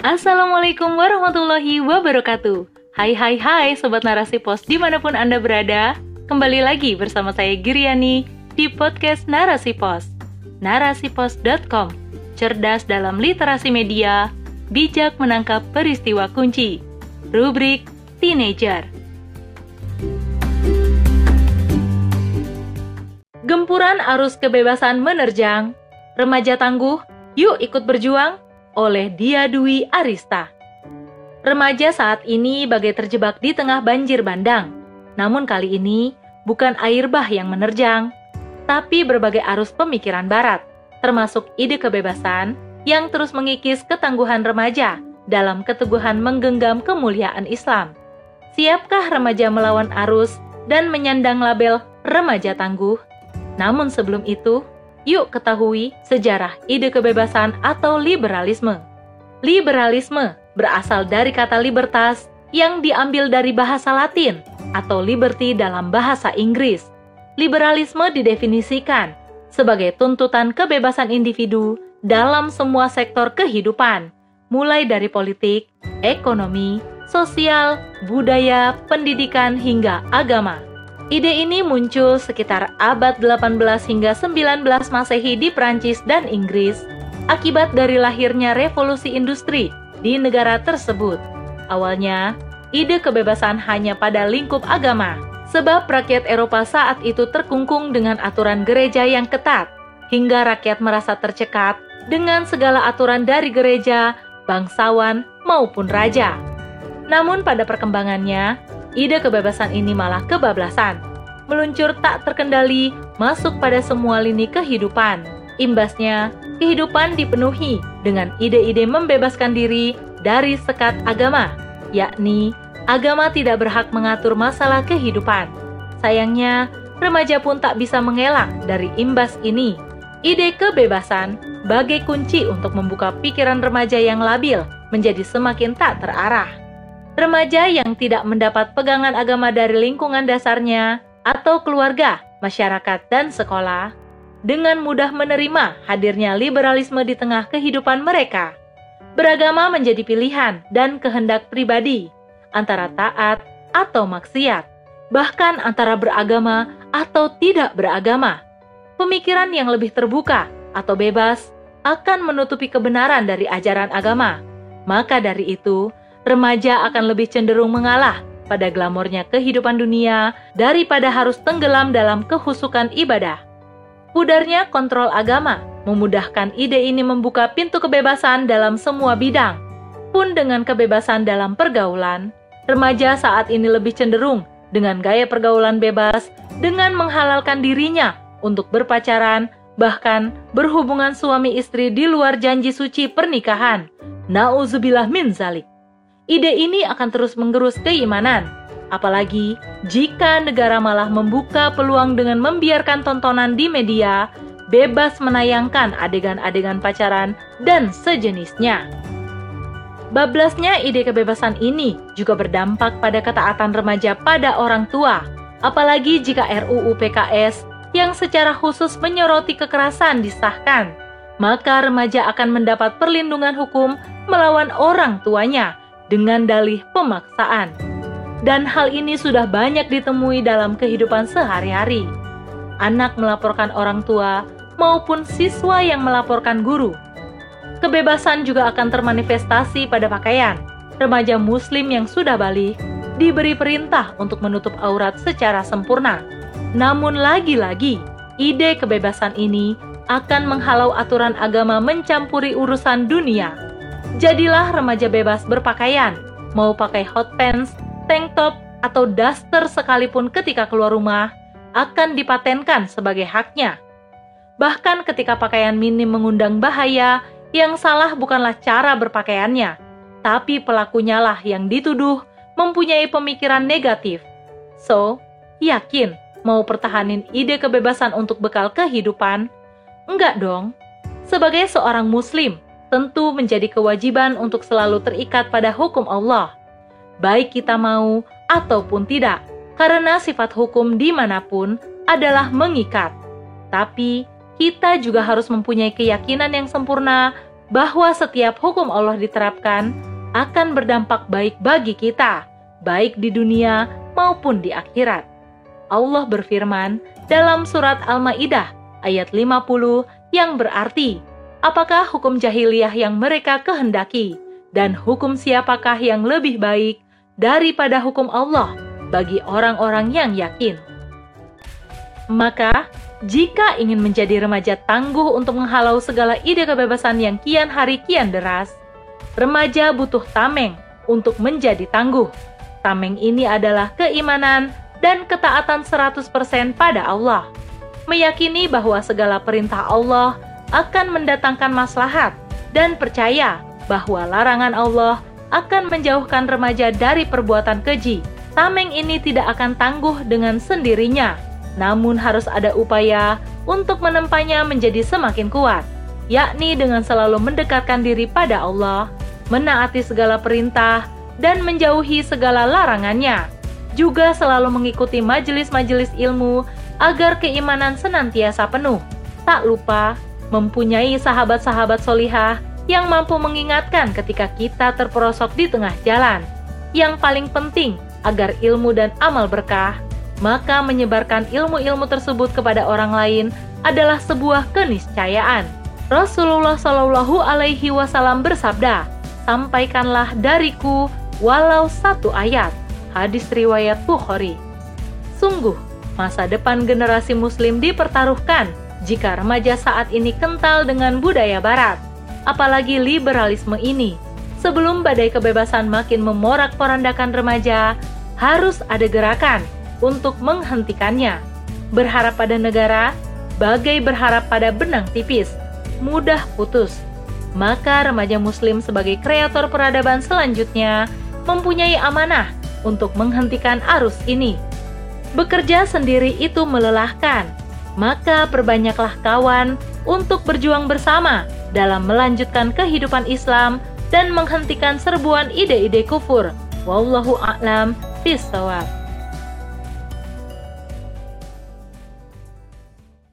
Assalamualaikum warahmatullahi wabarakatuh. Hai hai hai Sobat Narasi Pos di mana pun Anda berada. Kembali lagi bersama saya Giriani di podcast Narasi Pos. Narasipos.com Cerdas dalam literasi media Bijak menangkap peristiwa kunci. Rubrik Teenager. Gempuran arus kebebasan menerjang. Remaja tangguh, yuk ikut berjuang oleh Dia Dwi Arista. Remaja saat ini bagai terjebak di tengah banjir bandang. Namun kali ini bukan air bah yang menerjang, tapi berbagai arus pemikiran barat, termasuk ide kebebasan yang terus mengikis ketangguhan remaja dalam keteguhan menggenggam kemuliaan Islam. Siapkah remaja melawan arus dan menyandang label remaja tangguh? Namun sebelum itu, Yuk ketahui sejarah ide kebebasan atau liberalisme. Liberalisme berasal dari kata libertas yang diambil dari bahasa Latin atau liberty dalam bahasa Inggris. Liberalisme didefinisikan sebagai tuntutan kebebasan individu dalam semua sektor kehidupan, mulai dari politik, ekonomi, sosial, budaya, pendidikan, hingga agama. Ide ini muncul sekitar abad 18 hingga 19 Masehi di Prancis dan Inggris akibat dari lahirnya revolusi industri di negara tersebut. Awalnya, ide kebebasan hanya pada lingkup agama, sebab rakyat Eropa saat itu terkungkung dengan aturan gereja yang ketat, hingga rakyat merasa tercekat dengan segala aturan dari gereja, bangsawan, maupun raja. Namun pada perkembangannya, ide kebebasan ini malah kebablasan, meluncur tak terkendali masuk pada semua lini kehidupan. Imbasnya, kehidupan dipenuhi dengan ide-ide membebaskan diri dari sekat agama, yakni agama tidak berhak mengatur masalah kehidupan. Sayangnya, remaja pun tak bisa mengelak dari imbas ini. Ide kebebasan bagai kunci untuk membuka pikiran remaja yang labil menjadi semakin tak terarah. Remaja yang tidak mendapat pegangan agama dari lingkungan dasarnya atau keluarga, masyarakat, dan sekolah dengan mudah menerima hadirnya liberalisme di tengah kehidupan mereka. Beragama menjadi pilihan dan kehendak pribadi antara taat atau maksiat, bahkan antara beragama atau tidak beragama. Pemikiran yang lebih terbuka atau bebas akan menutupi kebenaran dari ajaran agama. Maka dari itu, remaja akan lebih cenderung mengalah pada glamornya kehidupan dunia daripada harus tenggelam dalam kehusukan ibadah. Pudarnya kontrol agama memudahkan ide ini membuka pintu kebebasan dalam semua bidang. Pun dengan kebebasan dalam pergaulan, remaja saat ini lebih cenderung dengan gaya pergaulan bebas dengan menghalalkan dirinya untuk berpacaran, bahkan berhubungan suami istri di luar janji suci pernikahan. Nauzubillah min zalik ide ini akan terus menggerus keimanan. Apalagi jika negara malah membuka peluang dengan membiarkan tontonan di media bebas menayangkan adegan-adegan pacaran dan sejenisnya. Bablasnya ide kebebasan ini juga berdampak pada ketaatan remaja pada orang tua, apalagi jika RUU PKS yang secara khusus menyoroti kekerasan disahkan, maka remaja akan mendapat perlindungan hukum melawan orang tuanya dengan dalih pemaksaan. Dan hal ini sudah banyak ditemui dalam kehidupan sehari-hari. Anak melaporkan orang tua maupun siswa yang melaporkan guru. Kebebasan juga akan termanifestasi pada pakaian. Remaja muslim yang sudah balik diberi perintah untuk menutup aurat secara sempurna. Namun lagi-lagi, ide kebebasan ini akan menghalau aturan agama mencampuri urusan dunia Jadilah remaja bebas berpakaian, mau pakai hot pants, tank top, atau daster sekalipun ketika keluar rumah, akan dipatenkan sebagai haknya. Bahkan ketika pakaian minim mengundang bahaya, yang salah bukanlah cara berpakaiannya, tapi pelakunya lah yang dituduh mempunyai pemikiran negatif. So, yakin mau pertahanin ide kebebasan untuk bekal kehidupan? Enggak dong. Sebagai seorang muslim, tentu menjadi kewajiban untuk selalu terikat pada hukum Allah, baik kita mau ataupun tidak, karena sifat hukum di mana pun adalah mengikat. Tapi kita juga harus mempunyai keyakinan yang sempurna bahwa setiap hukum Allah diterapkan akan berdampak baik bagi kita, baik di dunia maupun di akhirat. Allah berfirman dalam surat Al-Maidah ayat 50 yang berarti, apakah hukum jahiliyah yang mereka kehendaki dan hukum siapakah yang lebih baik daripada hukum Allah bagi orang-orang yang yakin? Maka, jika ingin menjadi remaja tangguh untuk menghalau segala ide kebebasan yang kian hari kian deras, remaja butuh tameng untuk menjadi tangguh. Tameng ini adalah keimanan dan ketaatan 100% pada Allah. Meyakini bahwa segala perintah Allah akan mendatangkan maslahat dan percaya bahwa larangan Allah akan menjauhkan remaja dari perbuatan keji. Tameng ini tidak akan tangguh dengan sendirinya namun harus ada upaya untuk menempanya menjadi semakin kuat, yakni dengan selalu mendekatkan diri pada Allah, menaati segala perintah, dan menjauhi segala larangannya. Juga selalu mengikuti majelis-majelis ilmu agar keimanan senantiasa penuh. Tak lupa mempunyai sahabat-sahabat solihah yang mampu mengingatkan ketika kita terperosok di tengah jalan. Yang paling penting agar ilmu dan amal berkah maka menyebarkan ilmu-ilmu tersebut kepada orang lain adalah sebuah keniscayaan. Rasulullah Shallallahu Alaihi Wasallam bersabda, "Sampaikanlah dariku walau satu ayat." Hadis riwayat Bukhari. Sungguh, masa depan generasi Muslim dipertaruhkan jika remaja saat ini kental dengan budaya Barat, apalagi liberalisme ini. Sebelum badai kebebasan makin memorak-porandakan remaja, harus ada gerakan untuk menghentikannya. Berharap pada negara, bagai berharap pada benang tipis, mudah putus. Maka remaja muslim sebagai kreator peradaban selanjutnya mempunyai amanah untuk menghentikan arus ini. Bekerja sendiri itu melelahkan, maka perbanyaklah kawan untuk berjuang bersama dalam melanjutkan kehidupan Islam dan menghentikan serbuan ide-ide kufur. Wallahu a'lam bishawab.